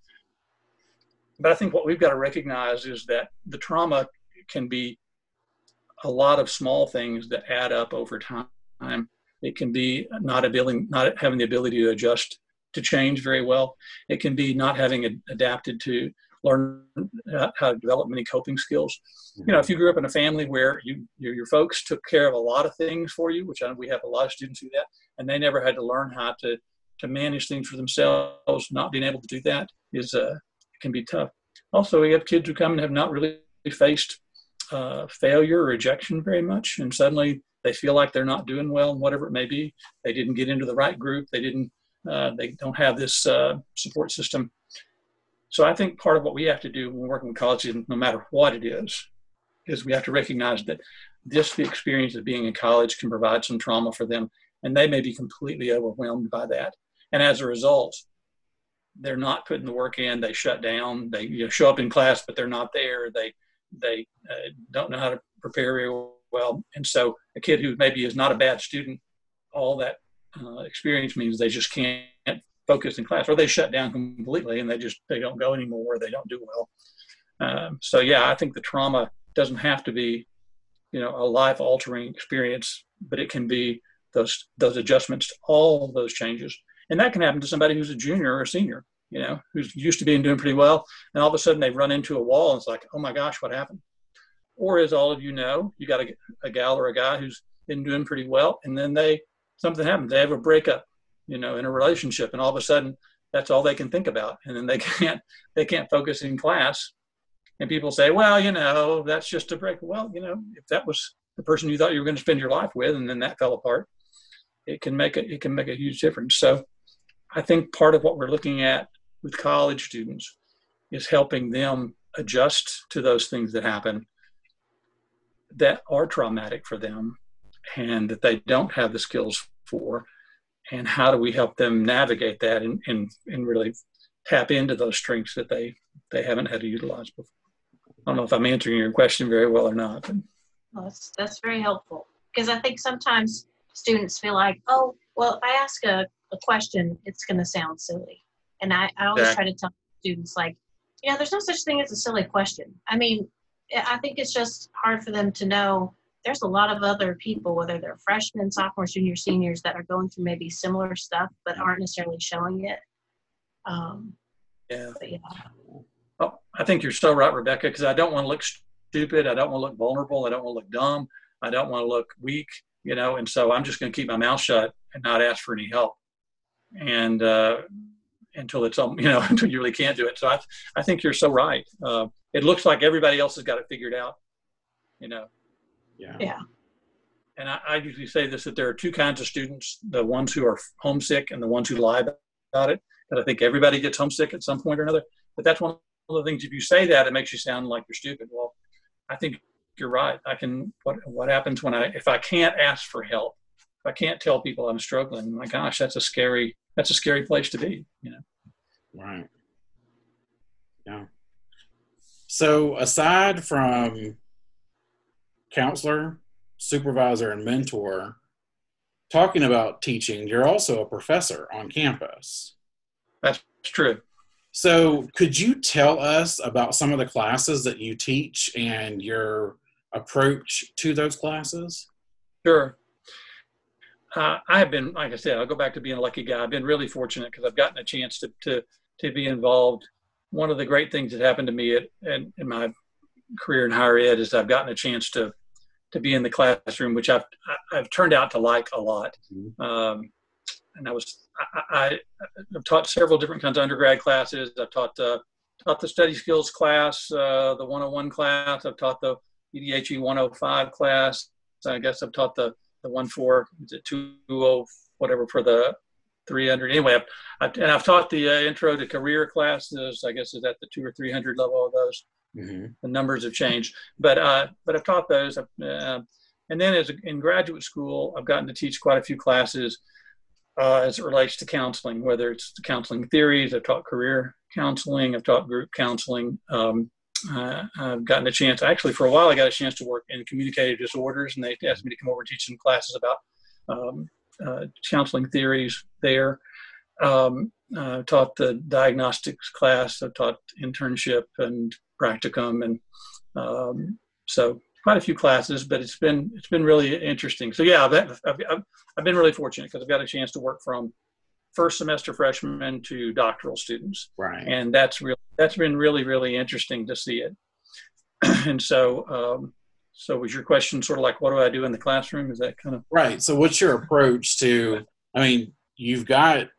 But I think what we've got to recognize is that the trauma can be a lot of small things that add up over time. It can be not ability, not having the ability to adjust to change very well. It can be not having adapted to learn how to develop many coping skills. You know, if you grew up in a family where you your, your folks took care of a lot of things for you, which I we have a lot of students do that, and they never had to learn how to to manage things for themselves, not being able to do that is uh, can be tough. Also, we have kids who come and have not really faced uh, failure or rejection very much, and suddenly they feel like they're not doing well, and whatever it may be, they didn't get into the right group, they didn't, uh, they don't have this uh, support system so I think part of what we have to do when working with colleges, no matter what it is, is we have to recognize that just the experience of being in college can provide some trauma for them, and they may be completely overwhelmed by that. And as a result, they're not putting the work in. They shut down. They you know, show up in class, but they're not there. They they uh, don't know how to prepare very well. And so a kid who maybe is not a bad student, all that uh, experience means they just can't focus in class, or they shut down completely and they just they don't go anymore. They don't do well. Um, so yeah, I think the trauma doesn't have to be, you know, a life altering experience, but it can be those those adjustments to all those changes, and that can happen to somebody who's a junior or a senior. You know, who's used to being doing pretty well, and all of a sudden they run into a wall and it's like, oh my gosh, what happened? Or as all of you know, you got a, a gal or a guy who's been doing pretty well, and then they something happens. They have a breakup, you know, in a relationship, and all of a sudden that's all they can think about, and then they can't they can't focus in class. And people say, well, you know, that's just a break. Well, you know, if that was the person you thought you were going to spend your life with, and then that fell apart, it can make a it can make a huge difference. So, I think part of what we're looking at with college students is helping them adjust to those things that happen that are traumatic for them and that they don't have the skills for. And how do we help them navigate that and, and, and really tap into those strengths that they they haven't had to utilize before? I don't know if i'm answering your question very well or not but. well, that's, that's very helpful. Because i think sometimes students feel like oh well if i ask a, a question it's going to sound silly and i, I always exactly. try to tell students like you know there's no such thing as a silly question i mean i think it's just hard for them to know there's a lot of other people, whether they're freshmen, sophomores, juniors, seniors, that are going through maybe similar stuff but aren't necessarily showing it. Um, yeah. yeah. Oh, I think you're so right, Rebekah, because I don't want to look stupid. I don't want to look vulnerable. I don't want to look dumb. I don't want to look weak, you know, and so I'm just going to keep my mouth shut and not ask for any help. And, uh, until it's um, you know until you really can't do it. So I, I think you're so right. Uh, it looks like everybody else has got it figured out, you know, yeah. Yeah. And I, I, usually say this that there are two kinds of students the ones who are homesick and the ones who lie about it. That I think everybody gets homesick at some point or another. But that's one of the things, if you say that, it makes you sound like you're stupid. Well, I think you're right. I can, what, what happens when I, if I can't ask for help, if I can't tell people I'm struggling, my gosh, that's a scary, that's a scary place to be, you know? Right. Yeah. So aside from counselor, supervisor, and mentor, talking about teaching, you're also a professor on campus. That's true. So, could you tell us about some of the classes that you teach and your approach to those classes? Sure. Uh, I have been, like I said, I'll go back to being a lucky guy. I've been really fortunate because I've gotten a chance to, to, to be involved. One of the great things that happened to me at, in, in my career in higher ed is I've gotten a chance to to be in the classroom, which I've I've turned out to like a lot. Mm-hmm. Um, and I was I, have taught several different kinds of undergrad classes. I've taught uh, taught the study skills class, uh, the 101 class. I've taught the EDHE 105 class. I guess I've taught the the one four is it 20 whatever for the 300 anyway I've, I've, and i've taught the uh, intro to career classes i guess is at the two or 300 level of those Mm-hmm. The numbers have changed, but uh, but I've taught those. Uh, and then as a, in graduate school, I've gotten to teach quite a few classes uh, as it relates to counseling, whether it's counseling theories. I've taught career counseling. I've taught group counseling. Um, uh, I've gotten a chance. Actually, for a while, I got a chance to work in communicative disorders, and they asked me to come over and teach some classes about um, uh, counseling theories there. Um, uh, taught the diagnostics class. I taught internship and practicum, and um, so quite a few classes. But it's been it's been really interesting. So yeah, I've I've, I've been really fortunate because I've got a chance to work from first semester freshmen to doctoral students, right? And that's really that's been really really interesting to see it. and so. Um, so was your question sort of like, what do I do in the classroom? Is that kind of right? So what's your approach to? I mean, you've got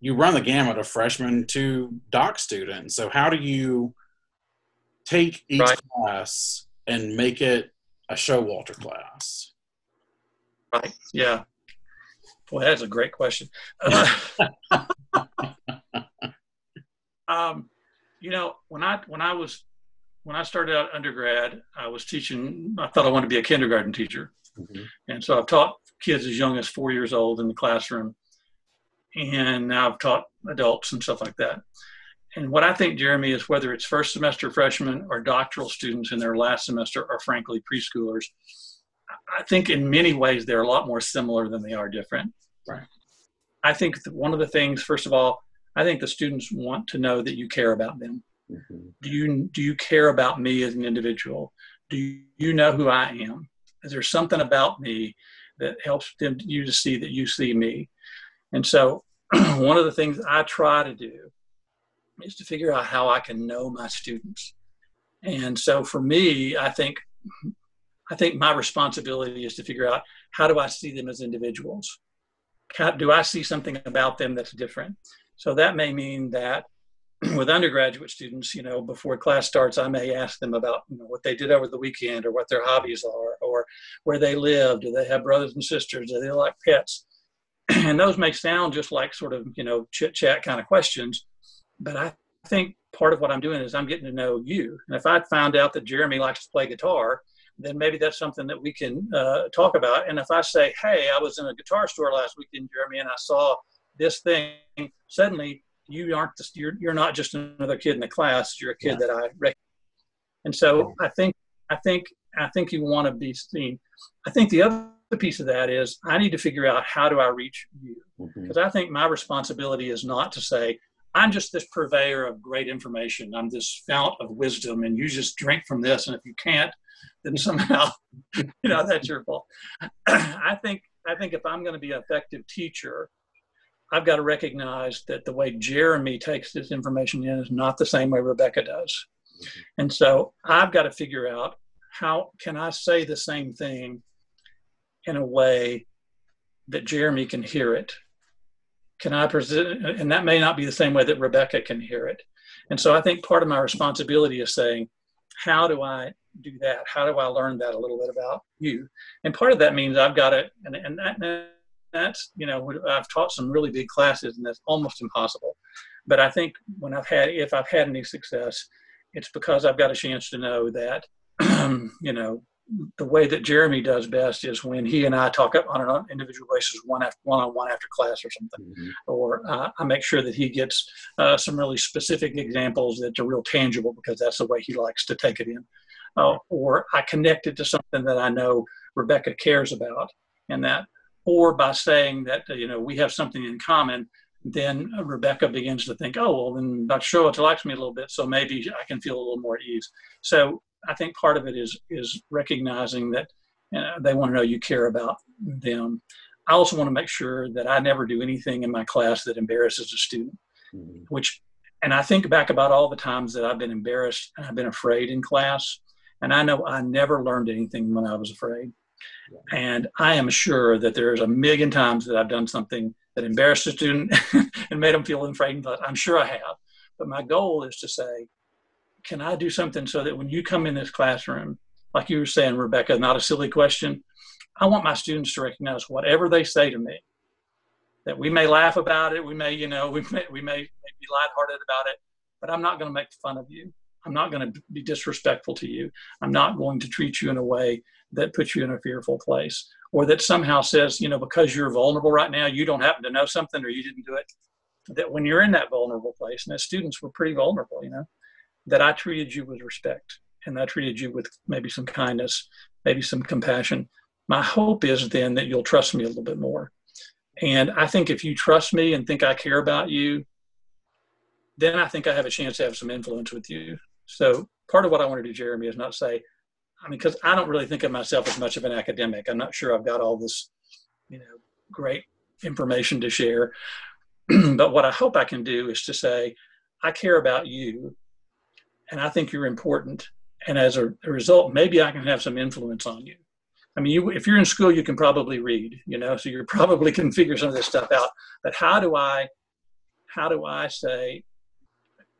you run the gamut of freshmen to doc students. So how do you take each right. class and make it a Showalter class? Right. Yeah. Boy, that's a great question. um, you know, when I when I was when I started out undergrad, I was teaching. I thought I wanted to be a kindergarten teacher, mm-hmm. and so I've taught kids as young as four years old in the classroom, and now I've taught adults and stuff like that. And what I think, Jeremy, is whether it's first semester freshmen or doctoral students in their last semester, or frankly preschoolers, I think in many ways they're a lot more similar than they are different. Right. I think one of the things, first of all, I think the students want to know that you care about them. Mm-hmm. Do you do you care about me as an individual? Do you know who I am? Is there something about me that helps them you to see that you see me? And so, one of the things I try to do is to figure out how I can know my students. And so for me, I think I think my responsibility is to figure out how do I see them as individuals? How, do I see something about them that's different? So that may mean that with undergraduate students, you know, before class starts, I may ask them about you know, what they did over the weekend or what their hobbies are or where they live. Do they have brothers and sisters? Do they like pets? And those may sound just like sort of, you know, chit chat kind of questions. But I think part of what I'm doing is I'm getting to know you. And if I found out that Jeremy likes to play guitar, then maybe that's something that we can uh, talk about. And if I say, hey, I was in a guitar store last weekend, Jeremy, and I saw this thing, suddenly you aren't just, you're, you're not just another kid in the class, you're a kid yeah. that I recognize. And so I think, I think, I think you want to be seen. I think the other piece of that is I need to figure out how do I reach you? Because mm-hmm. I think my responsibility is not to say, I'm just this purveyor of great information. I'm this fount of wisdom, and you just drink from this. And if you can't, then somehow, you know, that's your fault. I think I think if I'm going to be an effective teacher, I've got to recognize that the way Jeremy takes this information in is not the same way Rebekah does. Mm-hmm. And so I've got to figure out how can I say the same thing in a way that Jeremy can hear it. Can I present, and that may not be the same way that Rebekah can hear it. And so I think part of my responsibility is saying, how do I do that? How do I learn that a little bit about you? And part of that means I've got to, and, and that, that's, you know, I've taught some really big classes and that's almost impossible. But I think when I've had, if I've had any success, it's because I've got a chance to know that, you know, the way that Jeremy does best is when he and I talk on an individual basis, one after one on one after class or something, mm-hmm. or uh, I make sure that he gets uh, some really specific examples that are real tangible because that's the way he likes to take it in uh, or I connect it to something that I know Rebekah cares about, and that, or by saying that you know we have something in common, then Rebekah begins to think, oh well, then Dr. Showalter likes me a little bit, so maybe I can feel a little more at ease. So I think part of it is is recognizing that uh, they want to know you care about them. I also want to make sure that I never do anything in my class that embarrasses a student, mm-hmm. which and I think back about all the times that I've been embarrassed and I've been afraid in class. And I know I never learned anything when I was afraid. And I am sure that there's a million times that I've done something that embarrassed a student and made them feel afraid. But I'm sure I have. But my goal is to say, can I do something so that when you come in this classroom, like you were saying, Rebekah, not a silly question, I want my students to recognize whatever they say to me, that we may laugh about it, we may, you know, we may, we may, may be lighthearted about it, but I'm not going to make fun of you. I'm not going to be disrespectful to you. I'm not going to treat you in a way that puts you in a fearful place or that somehow says, you know, because you're vulnerable right now, you don't happen to know something or you didn't do it. That when you're in that vulnerable place, and as students, we're pretty vulnerable, you know, that I treated you with respect and I treated you with maybe some kindness, maybe some compassion. My hope is then that you'll trust me a little bit more. And I think if you trust me and think I care about you, then I think I have a chance to have some influence with you. So part of what I want to do, Jeremy, is not say, I mean, because I don't really think of myself as much of an academic. I'm not sure I've got all this, you know, great information to share. but what I hope I can do is to say, I care about you, and I think you're important. And as a, a result, maybe I can have some influence on you. I mean, you, if you're in school, you can probably read, you know, so you probably can figure some of this stuff out. But how do I, how do I say,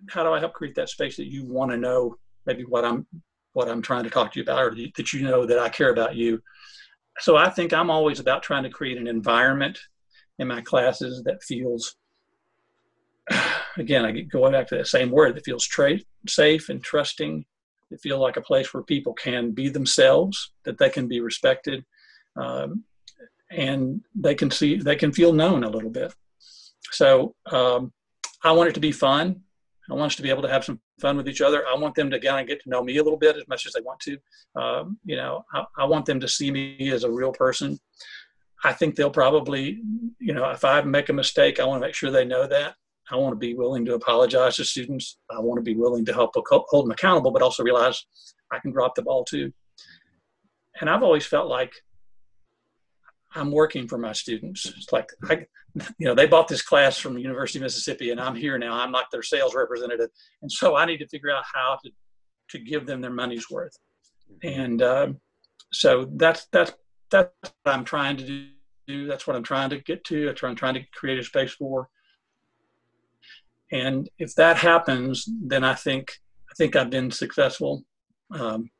how do I help create that space that you want to know maybe what I'm what I'm trying to talk to you about, or that you know that I care about you. So I think I'm always about trying to create an environment in my classes that feels, again, I get going back to that same word that feels tra- safe and trusting. That feel like a place where people can be themselves, that they can be respected, um, and they can see they can feel known a little bit. So um, I want it to be fun. I want us to be able to have some fun with each other. I want them to kind of get to know me a little bit as much as they want to. Um, you know, I, I, want them to see me as a real person. I think they'll probably, you know, if I make a mistake, I want to make sure they know that. I want to be willing to apologize to students. I want to be willing to help hold them accountable, but also realize I can drop the ball too. And I've always felt like I'm working for my students. It's like I, you know, they bought this class from the University of Mississippi, and I'm here now. I'm like their sales representative, and so I need to figure out how to to give them their money's worth. Mm-hmm. And uh, so that's that's that's what I'm trying to do. That's what I'm trying to get to. That's what I'm trying to create a space for. And if that happens, then I think I think I've been successful. Um,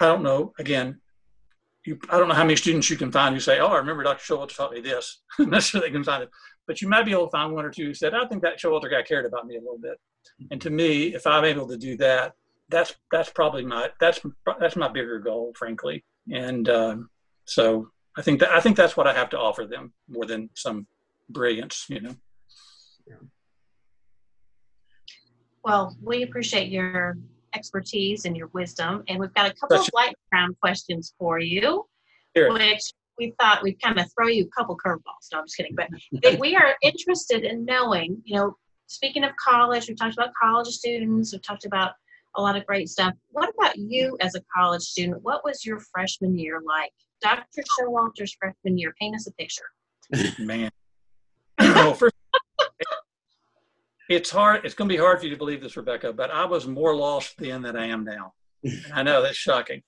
I don't know. Again, you, I don't know how many students you can find who say, "Oh, I remember Dr. Showalter taught me this." That's sure they can find it, but you might be able to find one or two who said, "I think that Showalter guy cared about me a little bit." And to me, if I'm able to do that, that's that's probably my that's that's my bigger goal, frankly. And um, so I think that I think that's what I have to offer them more than some brilliance, you know. Well, we appreciate your expertise and your wisdom, and we've got a couple of lightning round questions for you, Here. which we thought we'd kind of throw you a couple curveballs. No, I'm just kidding. But we are interested in knowing, you know, speaking of college, we've talked about college students, we've talked about a lot of great stuff. What about you as a college student? What was your freshman year like? Dr. Showalter's freshman year. Paint us a picture. Man. well, first, it's hard. It's going to be hard for you to believe this, Rebekah, but I was more lost then than I am now. I know that's shocking.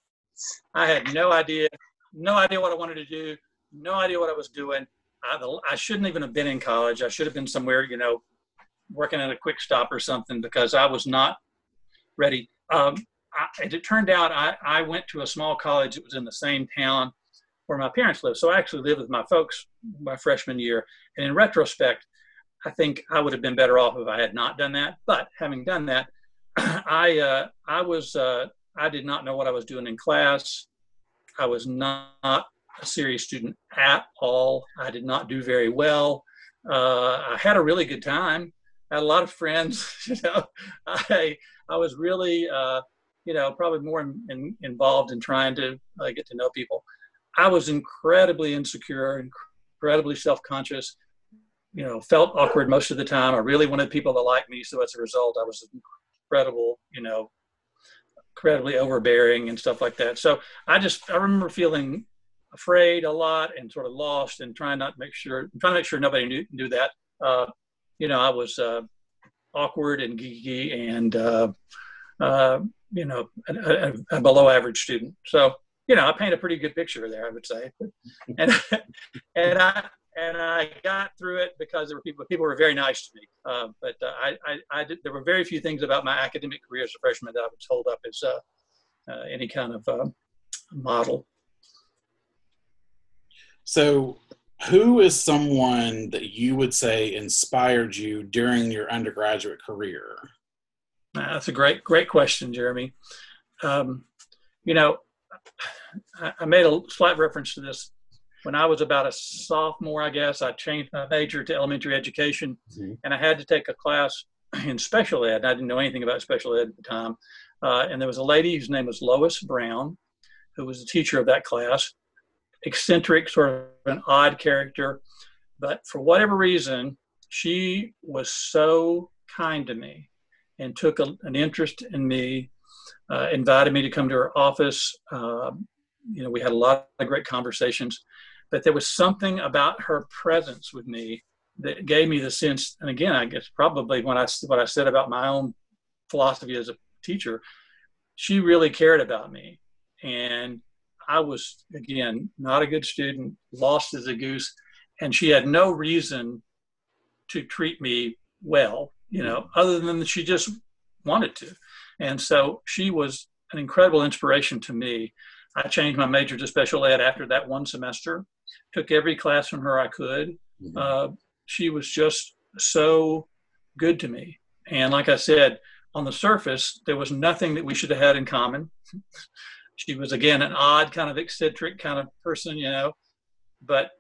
I had no idea, no idea what I wanted to do, no idea what I was doing. I, I shouldn't even have been in college. I should have been somewhere, you know, working at a quick stop or something because I was not ready. Um, I, it turned out I, I went to a small college that was in the same town where my parents lived. So I actually lived with my folks my freshman year. And in retrospect, I think I would have been better off if I had not done that. But having done that, I uh, I was uh, I did not know what I was doing in class. I was not a serious student at all. I did not do very well. Uh, I had a really good time. I had a lot of friends. You know, I I was really, uh, you know, probably more in, in, involved in trying to uh, get to know people. I was incredibly insecure, incredibly self-conscious. You know, felt awkward most of the time. I really wanted people to like me, so as a result, I was incredible. You know, incredibly overbearing and stuff like that. So I just I remember feeling afraid a lot and sort of lost and trying not to make sure trying to make sure nobody knew knew that. Uh, you know, I was uh, awkward and geeky and uh, uh, you know a, a, a, below average student. So you know I paint a pretty good picture there, I would say. and and I and I got through it because there were people people were very nice to me. Uh, but uh, I, I, I did, there were very few things about my academic career as a freshman that I would hold up as uh, uh, any kind of model. So who is someone that you would say inspired you during your undergraduate career? That's a great, great question, Jeremy. Um, you know, I, I, made a slight reference to this when I was about a sophomore. I guess I changed my major to elementary education, mm-hmm. and I had to take a class in special ed. I didn't know anything about special ed at the time, uh, and there was a lady whose name was Lois Brown, who was the teacher of that class eccentric, sort of an odd character. But for whatever reason, she was so kind to me and took a, an interest in me, uh, invited me to come to her office. Uh, you know, we had a lot of great conversations, but there was something about her presence with me that gave me the sense. And again, I guess probably when I what I said about my own philosophy as a teacher, she really cared about me, and I was, again, not a good student, lost as a goose, and she had no reason to treat me well, you know, other than that she just wanted to. And so she was an incredible inspiration to me. I changed my major to special ed after that one semester, took every class from her I could. Mm-hmm. Uh, she was just so good to me. And like I said, on the surface, there was nothing that we should have had in common she was again an odd kind of eccentric kind of person, you know, but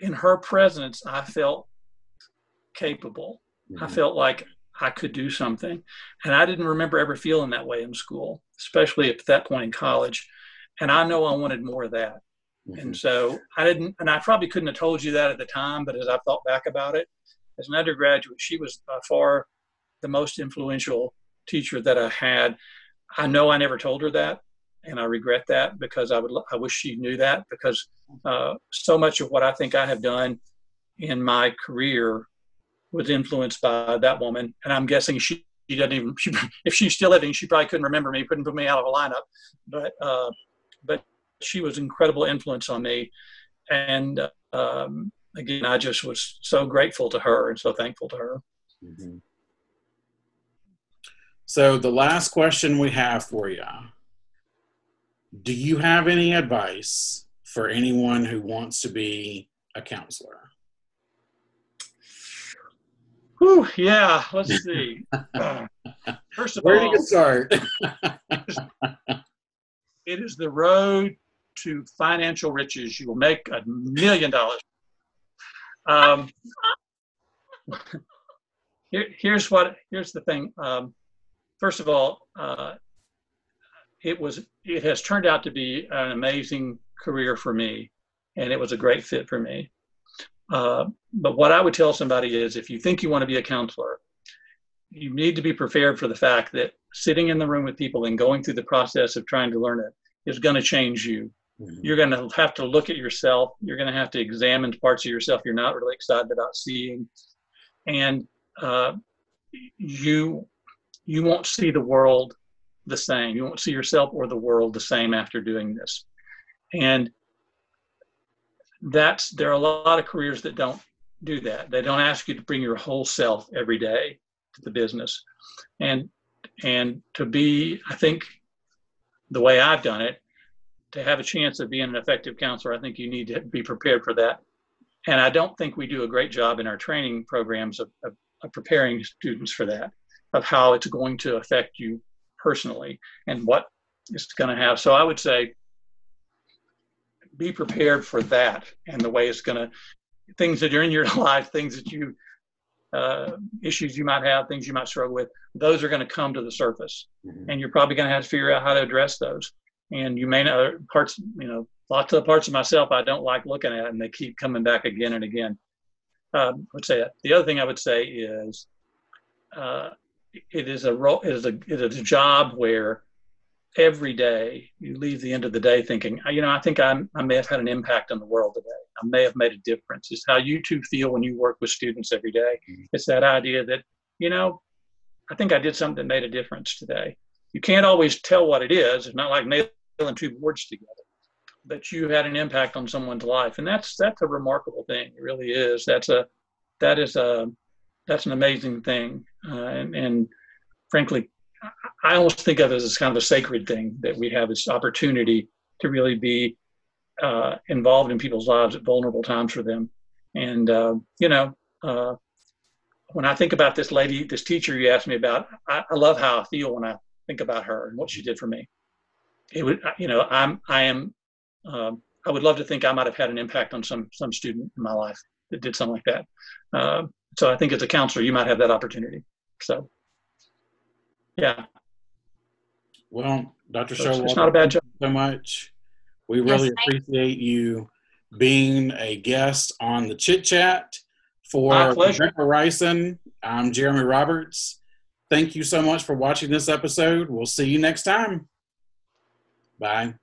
in her presence, I felt capable. Mm-hmm. I felt like I could do something. And I didn't remember ever feeling that way in school, especially at that point in college. And I know I wanted more of that. Mm-hmm. And so I didn't, and I probably couldn't have told you that at the time, but as I thought back about it, as an undergraduate, she was by far the most influential teacher that I had. I know I never told her that, and I regret that because I would I wish she knew that because uh, so much of what I think I have done in my career was influenced by that woman, and I'm guessing she, she doesn't even. She, if she's still living, she probably couldn't remember me, couldn't put me out of a lineup. But uh, but she was incredible influence on me, and um, again, I just was so grateful to her and so thankful to her. Mm-hmm. So the last question we have for you: Do you have any advice for anyone who wants to be a counselor? Whew, yeah, let's see. Uh, first of Where all, do you start? it is the road to financial riches. You will make a million dollars. Um, here, here's what. Here's the thing. Um, first of all, uh, it was. It has turned out to be an amazing career for me, and it was a great fit for me. Uh, but what I would tell somebody is if you think you want to be a counselor, you need to be prepared for the fact that sitting in the room with people and going through the process of trying to learn it is going to change you. Mm-hmm. You're going to have to look at yourself. You're going to have to examine parts of yourself you're not really excited about seeing. And uh, you you won't see the world the same. You won't see yourself or the world the same after doing this. And that's there are a lot of careers that don't do that. They don't ask you to bring your whole self every day to the business. And and to be, I think the way I've done it, to have a chance of being an effective counselor, I think you need to be prepared for that. And I don't think we do a great job in our training programs of, of, of preparing students for that, of how it's going to affect you personally and what it's going to have. So I would say be prepared for that and the way it's going to things that are in your life things that you uh, issues you might have things you might struggle with those are going to come to the surface mm-hmm. and you're probably going to have to figure out how to address those and you may know parts you know lots of the parts of myself i don't like looking at and they keep coming back again and again um, i would say that the other thing i would say is uh, it is a role it is a it is a job where every day you leave the end of the day thinking, you know, I think I'm, I may have had an impact on the world today. I may have made a difference. It's how you two feel when you work with students every day. Mm-hmm. It's that idea that, you know, I think I did something that made a difference today. You can't always tell what it is. It's not like nailing two boards together, but you had an impact on someone's life. And that's, that's a remarkable thing. It really is. That's a, that is a, that's an amazing thing. Uh, and, and frankly, I almost think of it as kind of a sacred thing that we have this opportunity to really be uh, involved in people's lives at vulnerable times for them. And, uh, you know, uh, when I think about this lady, this teacher you asked me about, I, I, love how I feel when I think about her and what she did for me. It would, you know, I'm, I am, um, I would love to think I might have had an impact on some, some student in my life that did something like that. Uh, so I think as a counselor, you might have that opportunity. So yeah. Well, Dr. So Showalter, it's not a bad job. so much. We really yes, appreciate you being a guest on the ChitChat for Rebekah Reysen. I'm Jeremy Roberts. Thank you so much for watching this episode. We'll see you next time. Bye.